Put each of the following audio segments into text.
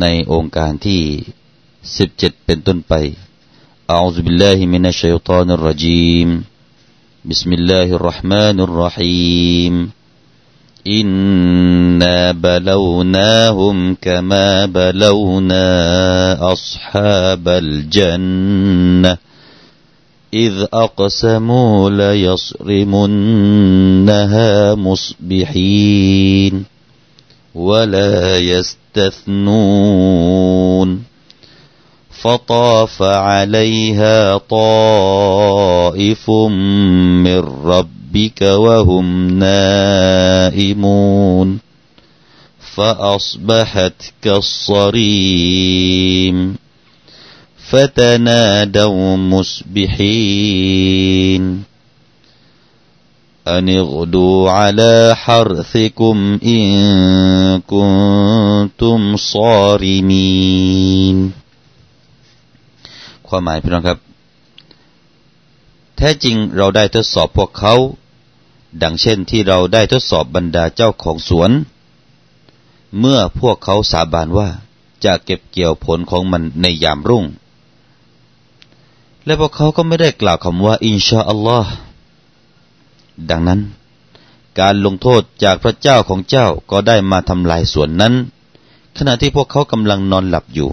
ในองค์การที่สิบเจ็ดเป็นต้นไปอัลลอฮฺ بالله من الشيطان الرجيم بسم الله الرحمن الرحيم إنا بلوناهم كما بلونا أصحاب الجنة إذ أقسموا ليصرمنها مصبحين ولا يستثنون فطاف عليها طائف من ربك وهم نائمون فأصبحت كالصريم فتنادوا مصبحين أن اغدوا على حرثكم إن كنتم صارمين ความหมายพี่น้องครับ แท้จริงเราได้ทดสอบพวกเขา ดังเช่นที่เราได้ทดสอบบรรดาเจ้าของสวน เมื่อพวกเขาสาบานว่าจะเก็บเกี่ยวผลของมันในยามรุ่งและพวกเขาก็ไม่ได้กล่าวคำว่าอินชาอัลลอฮ์ ดังนั้น การลงโทษจากพระเจ้าของเจ้าก็ได้มาทำลายส่วนนั้น ขณะที่พวกเขากำลังนอนหลับอยู่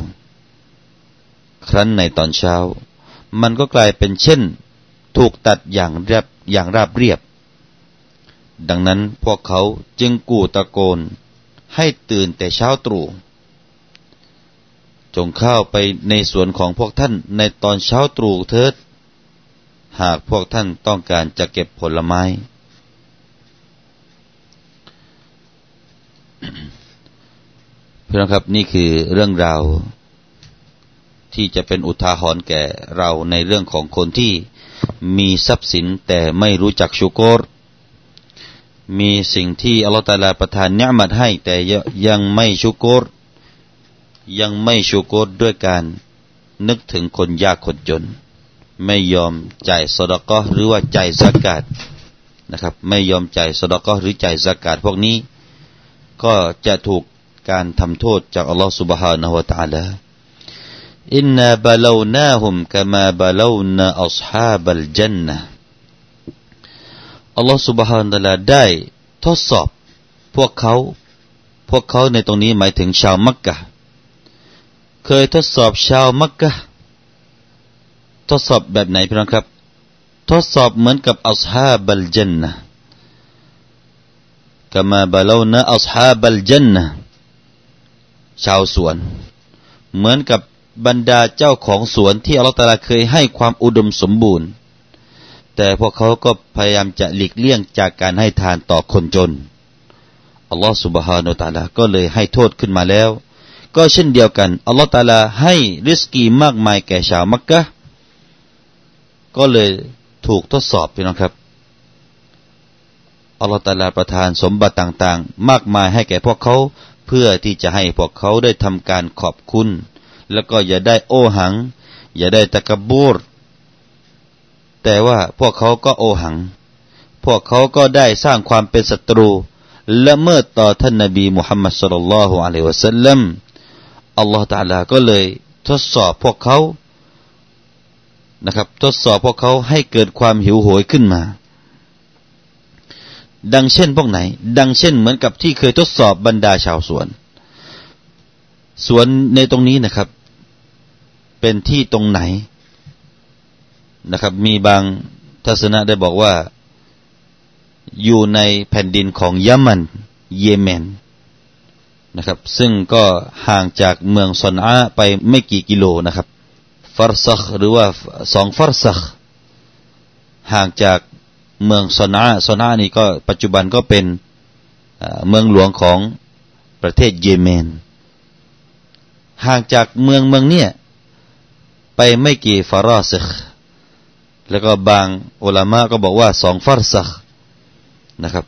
ครั้นในตอนเช้า มันก็กลายเป็นเช่น ถูกตัดอย่างเรียบอย่างราบเรียบ ดังนั้นพวกเขาจึงกู่ตะโกน ให้ตื่นแต่เช้าตรู่จงเข้าไปในสวนของพวกท่านในตอนเช้าตรู่เถิด หากพวกท่านต้องการจะเก็บผลไม้ เพื่อนครับนี่คือเรื่องราวที่จะเป็นอุทาหรณ์แก่เราในเรื่องของคนที่มีทรัพย์สินแต่ไม่รู้จักชุกร มีสิ่งที่อัลลอฮฺตาลาประทานเนื้อมัดให้ แต่ยังไม่ชุกร ยังไม่ชูโกดด้วยการนึกถึงคนยากคนจน ไม่ยอมจ่ายสดก็หรือว่าจ่ายสกาดนะครับ ไม่ยอมจ่ายสดก็หรือจ่ายสกาดพวกนี้ ก็จะถูกการทำโทษจากอัลลอฮฺสุบฮานะฮฺตะลาอินนาบะลาวนาฮุมกามาบะลาวนาอัลฮาบัลจันนะอัลลอฮฺสุบฮานะลาได้ทดสอบพวกเขา พวกเขาในตรงนี้หมายถึงชาวมักกะ เคยทดสอบชาวมักกะ ดสอบแบบไหนพี่น้องครับ ทดสอบเหมือนกับอัลฮาบัลจันนะกามาบาลานะอัลฮาบัลจันนะชาวสวน เหมือนกับบรรดาเจ้าของสวนที่อัลลอฮฺตาลาเคยให้ความอุดมสมบูรณ์ แต่พวกเขาก็พยายามจะหลีกเลี่ยงจากการให้ทานต่อคนจนอัลลอฮฺสุบฮานุตาลาก็เลยให้โทษขึ้นมาแล้ว ก็เช่นเดียวกันอัลลอฮฺตาลาให้ริสกีมากมายแก่ชาวมักกะ ก็เลยถูกทดสอบพี่น้องครับอัลลอฮฺตาลาประทานสมบัติต่างๆ มากมายให้แก่พวกเขาเพื่อที่จะให้พวกเขาได้ทำการขอบคุณ แล้วก็อย่าได้โอหัง อย่าได้ตะกบูรแต่ว่าพวกเขาก็โอหัง พวกเขาก็ได้สร้างความเป็นศัตรู และเมิดต่อท่านนบีมุฮัมมัดสุลลัลฮุอะลัยฮิวะสัลลัมอัลลอฮฺตาลาก็เลยทดสอบพวกเขา นะครับ ทดสอบพวกเขาให้เกิดความหิวโหยขึ้นมา ดังเช่นพวกไหน ดังเช่นเหมือนกับที่เคยทดสอบบรรดาชาวสวน สวนในตรงนี้นะครับ เป็นที่ตรงไหนนะครับ มีบางทัศนะได้บอกว่า อยู่ในแผ่นดินของยะมัน เยเมนนะครับ ซึ่งก็ห่างจากเมืองซอนอาไปไม่กี่กิโลนะครับ ฟารซักหรือว่าสองฟารซักห่างจากเมืองซอนาซอนานี่ก็ปัจจุบันก็เป็นเมืองหลวงของประเทศเยเมน ห่างจากเมืองเมืองเนี่ยไปไม่กี่ฟารอสกแล้วก็บางอุลามะก็บอกว่าสองฟารสักนะครับ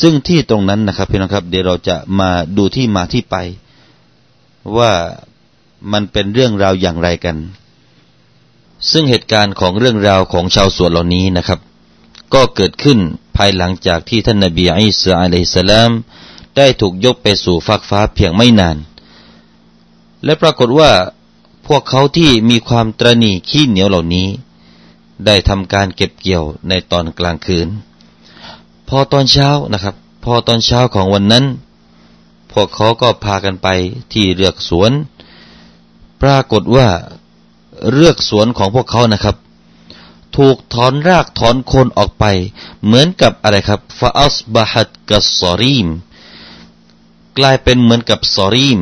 ซึ่งที่ตรงนั้นนะครับพี่น้องครับ เดี๋ยวเราจะมาดูที่มาที่ไป ว่ามันเป็นเรื่องราวอย่างไรกัน ซึ่งเหตุการณ์ของเรื่องราวของชาวสวนเหล่านี้นะครับ ก็เกิดขึ้นภายหลังจากที่ท่านนบีอิสราอะลัยสลามได้ถูกยกไปสู่ฟากฟ้าเพียงไม่นาน และปรากฏว่าพวกเขาที่มีความตรณีขี้เหนียวเหล่านี้ ได้ทำการเก็บเกี่ยวในตอนกลางคืน พอตอนเช้านะครับ พอตอนเช้าของวันนั้น พวกเขาก็พากันไปที่เลือกสวน ปรากฏว่า เลือกสวนของพวกเขานะครับ ถูกถอนรากถอนโคนออกไป เหมือนกับอะไรครับفأصبحت كالصريم กลายเป็นเหมือนกับصريم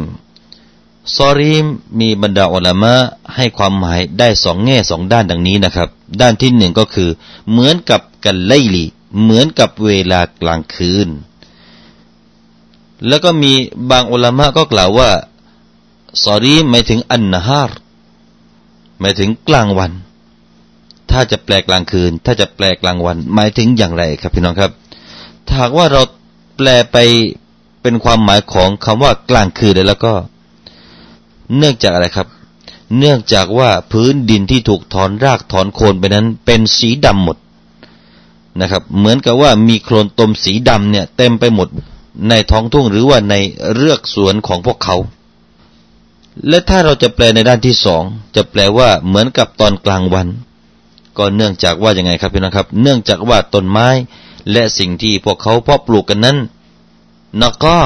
صريم มีบรรดาอัลามะให้ความหมายได้สองแง่สองด้านดังนี้นะครับ ด้านที่หนึ่งก็คือ เหมือนกับكالليلเหมือนกับเวลากลางคืน แล้วก็มีบางอุลามะก็กล่าวว่าซอรีมหมายถึงอันนาฮาร์ หมายถึงกลางวัน ถ้าจะแปลกลางคืน ถ้าจะแปลกลางวัน หมายถึงอย่างไรครับพี่น้องครับถ้าหากว่าเราแปลไปเป็นความหมายของคำว่ากลางคืนเลยแล้วก็ เนื่องจากอะไรครับ เนื่องจากว่าพื้นดินที่ถูกถอนรากถอนโคนไปนั้น เป็นสีดำหมดนะครับ เหมือนกับว่ามีโคลนตมสีดำเนี่ย เต็มไปหมดในท้องทุ่งหรือว่าในเรือกสวนของพวกเขา และถ้าเราจะแปลในด้านที่สองจะแปลว่าเหมือนกับตอนกลางวัน ก็เนื่องจากว่ายังไงครับพี่น้องครับ เนื่องจากว่าต้นไม้และสิ่งที่พวกเขาเพาะปลูกกันนั้นนก็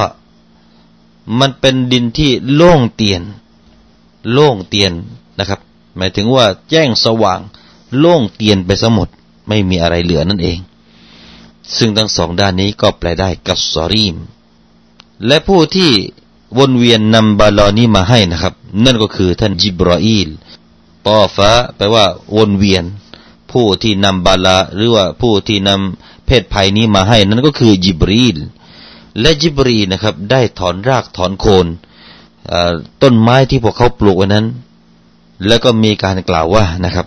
มันเป็นดินที่โล่งเตียน โล่งเตียนนะครับ หมายถึงว่าแจ้งสว่าง โล่งเตียนไปสมด ไม่มีอะไรเหลือนั่นเอง ซึ่งทั้งสองด้านนี้ก็แปลได้กัสซอรีม และผู้ที่ วนเวียนนำบาลอนี้มาให้นะครับ นั่นก็คือท่านจิบรออีลตอฟ้าแปลว่าวนเวียน ผู้ที่นำบาลา หรือว่าผู้ที่นำเพศภัยนี้มาให้ นั่นก็คือจิบรีลและจิบรีนะครับ ได้ถอนรากถอนโคนต้นไม้ที่พวกเขาปลูกไว้นั้น แล้วก็มีการกล่าวว่านะครับ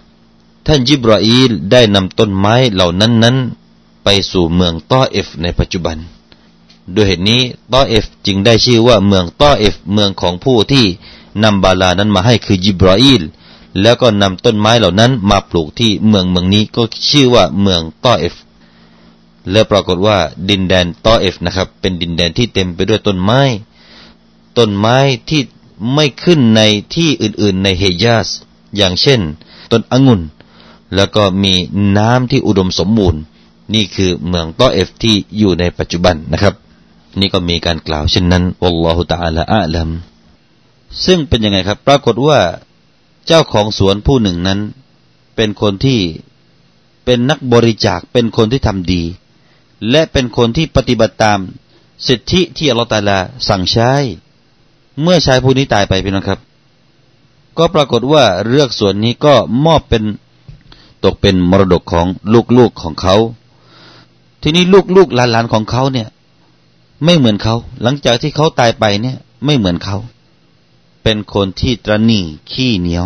ท่านจิบรออีลได้นำต้นไม้เหล่านั้นนั้นไปสู่เมืองต้อเอฟในปัจจุบัน ด้วยเหตุนี้ต้อเอฟจึงได้ชื่อว่าเมืองต้อเอฟเมืองของผู้ที่นำبلاءนั้นมาให้คือจิบรออีลแล้วก็นำต้นไม้เหล่านั้นมาปลูกที่เมืองเมืองนี้ก็ชื่อว่าเมืองต้อเอฟแล้วปรากฏว่าดินแดนตอเอฟนะครับ เป็นดินแดนที่เต็มไปด้วยต้นไม้ ต้นไม้ที่ไม่ขึ้นในที่อื่นๆในเฮยาสอย่างเช่น ต้นองุ่น แล้วก็มีน้ำที่อุดมสมบูรณ์ นี่คือเมืองตอเอฟที่อยู่ในปัจจุบันนะครับ นี่ก็มีการกล่าวเช่นนั้นอัลลอฮฺตาลาอัลัมซึ่งเป็นยังไงครับ ปรากฏว่าเจ้าของสวนผู้หนึ่งนั้น เป็นคนที่เป็นนักบริจาคเป็นคนที่ทำดี และเป็นคนที่ปฏิบัติตามสิทธิที่อัลลอฮฺตาลาสั่งใช้ เมื่อชายผู้นี้ตายไปพี่น้องครับ ก็ปรากฏว่าเลือกส่วนนี้ก็มอบเป็นตกเป็นมรดกของลูกๆของเขา ทีนี้ลูกๆหลานๆของเขาเนี่ย ไม่เหมือนเขา หลังจากที่เขาตายไปเนี่ย ไม่เหมือนเขา เป็นคนที่ตรณีขี้เหนียว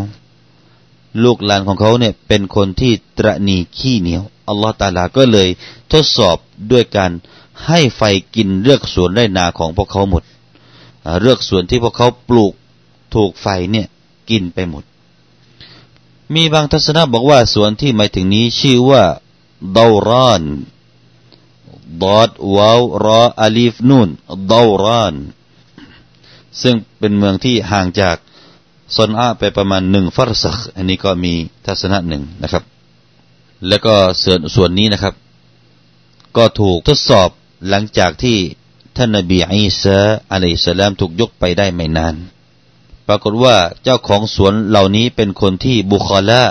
ลูกหลานของเขาเนี่ย เป็นคนที่ตรณีขี้เหนียวอัลลอฮฺตาลาก็เลยทดสอบด้วยการให้ไฟกินเลือกสวนไร่นาของพวกเขาหมดเลือกสวนที่พวกเขาปลูกถูกไฟเนี่ยกินไปหมด มีบางทัศนะบอกว่าสวนที่หมายถึงนี้ชื่อว่าดาราน ดอดวาวรออาลีฟนูนดาราน ซึ่งเป็นเมืองที่ห่างจากซอนอาไปประมาณหนึ่งฟารสักอันนี้ก็มีทัศนะหนึ่งนะครับ แล้วก็ส่วนส่วนนี้นะครับ ก็ถูกทดสอบหลังจากที่ท่านนบีอิสาอะลัยสลามถูกยกไปได้ไม่นาน ปรากฏว่าเจ้าของสวนเหล่านี้เป็นคนที่บุคลา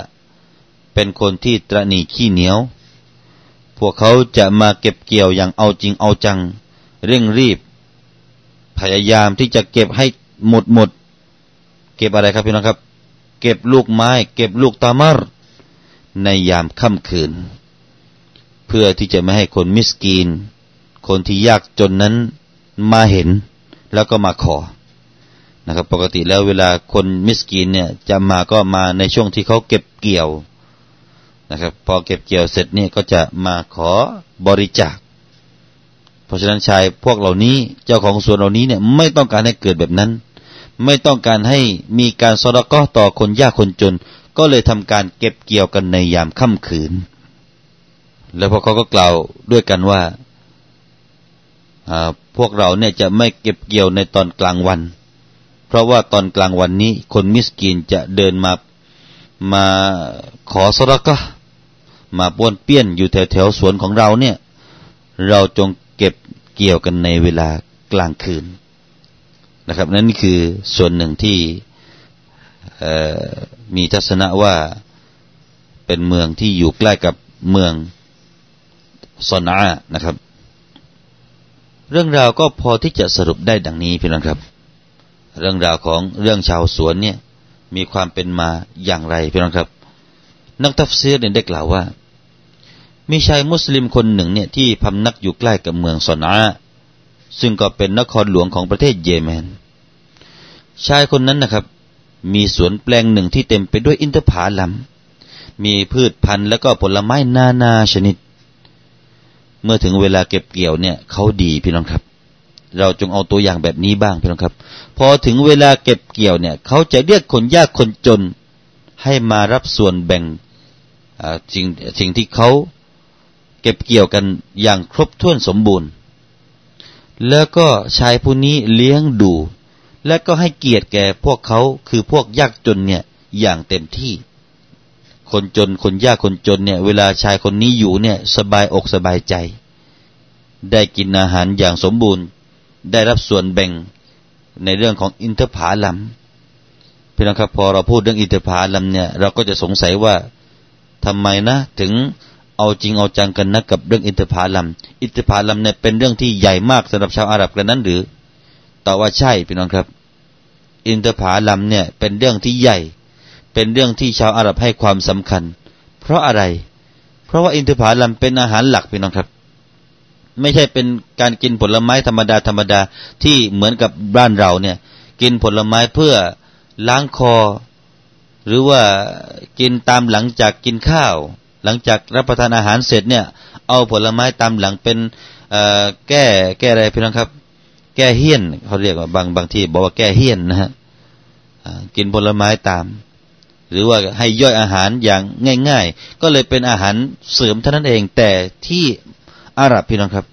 เป็นคนที่ตรณีขี้เหนียว พวกเขาจะมาเก็บเกี่ยวอย่างเอาจริงเอาจัง เร่งรีบ พยายามที่จะเก็บให้หมดหมด เก็บอะไรครับพี่น้องครับ เก็บลูกไม้ เก็บลูกตามารในยามค่ำคืน เพื่อที่จะไม่ให้คนมิสกีน คนที่ยากจนนั้นมาเห็นแล้วก็มาขอนะครับ ปกติแล้วเวลาคนมิสกีนเนี่ยจะมาก็มาในช่วงที่เขาเก็บเกี่ยว นะครับ พอเก็บเกี่ยวเสร็จเนี่ยก็จะมาขอบริจาค เพราะฉะนั้นชายพวกเหล่านี้เจ้าของสวนเหล่านี้เนี่ยไม่ต้องการให้เกิดแบบนั้น ไม่ต้องการให้มีการสอดก็ต่อคนยากคนจน ก็เลยทำการเก็บเกี่ยวกันในยามค่ำคืน แล้วพอเขาก็กล่าวด้วยกันว่าพวกเราเนี่ยจะไม่เก็บเกี่ยวในตอนกลางวัน เพราะว่าตอนกลางวันนี้คนมิสกีนจะเดินมามาขอสระก็ มาป้วนเปี้ยนอยู่แถวแถวสวนของเราเนี่ย เราจงเก็บเกี่ยวกันในเวลากลางคืนนะครับ นั่นคือส่วนหนึ่งที่มีทัศนะว่าเป็นเมืองที่อยู่ใกล้กับเมืองซอนานะครับ เรื่องราวก็พอที่จะสรุปได้ดังนี้พี่น้องครับ เรื่องราวของเรื่องชาวสวนเนี่ยมีความเป็นมาอย่างไรพี่น้องครับ นักทัฟซีรเนี่ยได้กล่าวว่า มีชายมุสลิมคนหนึ่งเนี่ยที่พำนักอยู่ใกล้กับเมืองซอนาซึ่งก็เป็นนครหลวงของประเทศเยเมน ชายคนนั้นนะครับ มีสวนแปลงหนึ่งที่เต็มไปด้วยอินทผลัมมีพืชพันธุ์และก็ผลไม้นานาชนิด เมื่อถึงเวลาเก็บเกี่ยวเนี่ยเขาดีพี่น้องครับ เราจงเอาตัวอย่างแบบนี้บ้างพี่น้องครับ พอถึงเวลาเก็บเกี่ยวเนี่ยเขาจะเรียกคนยากคนจนให้มารับส่วนแบ่งสิ่งสิ่งที่เขา เก็บเกี่ยวกันอย่างครบถ้วนสมบูรณ์ แล้วก็ชายผู้นี้เลี้ยงดู และก็ให้เกียรติแก่พวกเขาคือพวกยากจนเนี่ยอย่างเต็มที่ คนจนคนยากคนจนเนี่ย เวลาชายคนนี้อยู่เนี่ย สบายอกสบายใจ ได้กินอาหารอย่างสมบูรณ์ ได้รับส่วนแบ่งในเรื่องของอินทผลัมพี่น้องครับพอเราพูดเรื่องอินทผลัมเนี่ย เราก็จะสงสัยว่าทำไมนะ ถึง เอาจริงเอาจังกันนะกับเรื่องอินทผลัม อินทผลัมเนี่ยเป็นเรื่องที่ใหญ่มากสำหรับชาวอาหรับกันนั้นหรือตอบว่าใช่พี่น้องครับ อินทผลัมเนี่ยเป็นเรื่องที่ใหญ่ เป็นเรื่องที่ชาวอาหรับให้ความสำคัญ เพราะอะไร เพราะว่าอินทผลัมเป็นอาหารหลักพี่น้องครับ ไม่ใช่เป็นการกินผลไม้ธรรมดาธรรมดาที่เหมือนกับบ้านเราเนี่ย กินผลไม้เพื่อล้างคอ หรือว่ากินตามหลังจากกินข้าว หลังจากรับประทานอาหารเสร็จเนี่ย เอาผลไม้ตามหลังเป็นแก้แก้อะไรพี่น้องครับ แก้เฮี้ยนเขาเรียกว่าบางบางที่บอกว่าแก้เฮี้ยนนะฮะกินผลไม้ตาม หรือว่าให้ย่อยอาหารอย่างง่าย ๆ ก็เลยเป็นอาหารเสริมเท่านั้นเอง แต่ที่อาหรับพี่น้องครับ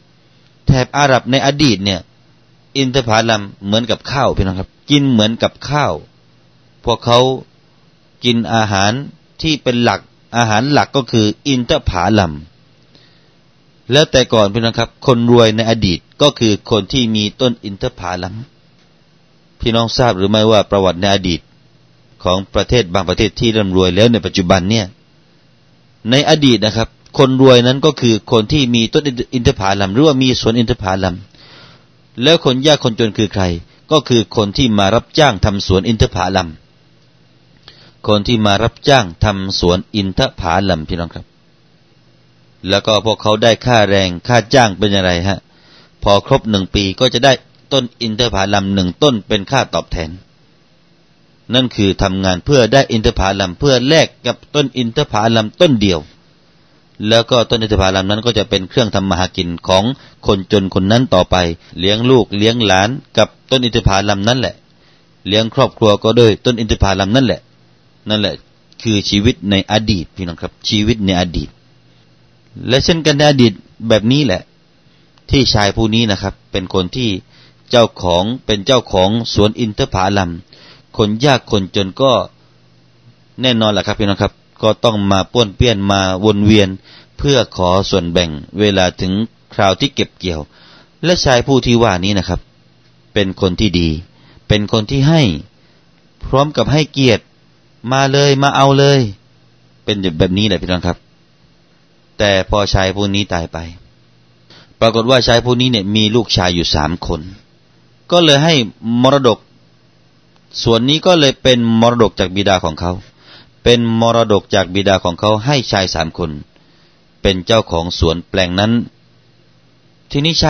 แถบอาหรับในอดีตเนี่ย อินทผลัมเหมือนกับข้าวพี่น้องครับ กินเหมือนกับข้าวพวกเขากินอาหารที่เป็นหลัก อาหารหลักก็คืออินทผลัมแล้วแต่ก่อนพี่น้องครับ คนรวยในอดีตก็คือคนที่มีต้นอินทผลัมพี่น้องทราบหรือไม่ว่าประวัติในอดีตของประเทศบางประเทศที่ร่ำรวยแล้วในปัจจุบันเนี่ย ในอดีตนะครับ คนรวยนั้นก็คือคนที่มีต้นอินทผลัมหรือว่ามีสวนอินทผลัม แล้วคนยากคนจนคือใคร ก็คือคนที่มารับจ้างทำสวนอินทผลัม คนที่มารับจ้างทำสวนอินทผาลัมพี่น้องครับ แล้วก็พวกเขาได้ค่าแรงค่าจ้างเป็นอะไรฮะ พอครบหนึ่งปีก็จะได้ต้นอินทผาลัมหนึ่งต้นเป็นค่าตอบแทน นั่นคือทำงานเพื่อได้อินทผาลัมเพื่อแลกกับต้นอินทผาลัมต้นเดียว แล้วก็ต้นอินทผาลัมนั้นก็จะเป็นเครื่องทำมาหากินของคนจนคนนั้นต่อไป เลี้ยงลูกเลี้ยงหลานกับต้นอินทผาลัมนั่นแหละ เลี้ยงครอบครัวก็ด้วยต้นอินทผาลัมนั่นแหละ นั่นแหละคือชีวิตในอดีตพี่น้องครับ ชีวิตในอดีต และเช่นกันในอดีตแบบนี้แหละ ที่ชายผู้นี้นะครับ เป็นคนที่เจ้าของเป็นเจ้าของสวนอินทผลัมคนยากคนจนก็แน่นอนแหละครับพี่น้องครับ ก็ต้องมาป้วนเปี้ยนมาวนเวียนเพื่อขอส่วนแบ่งเวลาถึงคราวที่เก็บเกี่ยว และชายผู้ที่ว่านี้นะครับ เป็นคนที่ดี เป็นคนที่ให้ พร้อมกับให้เกียรติ มาเลยมาเอาเลย เป็นแบบนี้แหละพี่น้องครับ แต่พอชายผู้นี้ตายไป ปรากฏว่าชายผู้นี้เนี่ยมีลูกชายอยู่สามคน ก็เลยให้มรดก ส่วนนี้ก็เลยเป็นมรดกจากบิดาของเขา เป็นมรดกจากบิดาของเขาให้ชายสามคน เป็นเจ้าของสวนแปลงนั้น ทีนี้ชาย